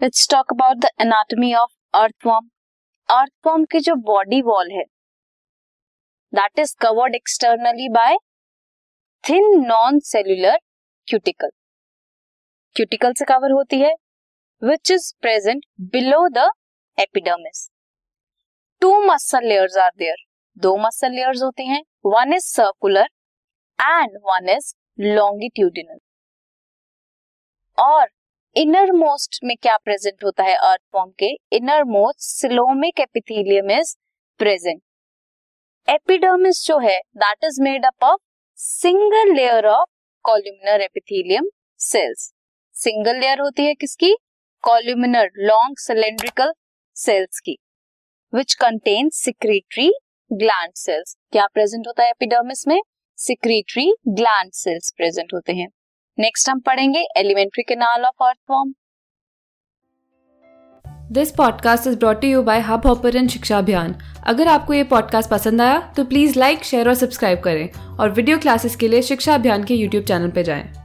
Let's talk about the anatomy of earthworm earthworm की जो body wall है that is covered externally by thin non cellular cuticle cuticle से cover होती है which is present below the epidermis two muscle layers are there दो muscle layers होती हैं one is circular and one is longitudinal और inner most में क्या present होता है अर्थ फॉर्म के? Innermost coelomic epithelium is present epidermis जो है that is made up of single layer of columnar epithelium cells single layer होती है किसकी? कॉल्यूमिनर लॉन्ग सिलेंड्रिकल सेल्स की which contain secretory gland cells क्या प्रेजेंट होता है एपिडर्मिस में? सिक्रेटरी ग्लैंड सेल्स प्रेजेंट होते हैं। नेक्स्ट हम पढ़ेंगे elementary canal of earthworm this podcast is brought you by Hubhopper शिक्षा अभियान अगर आपको ये पॉडकास्ट पसंद आया तो प्लीज़ लाइक शेयर और सब्सक्राइब करें और वीडियो क्लासेस के लिए शिक्षा अभियान के यूट्यूब चैनल पर जाएँ।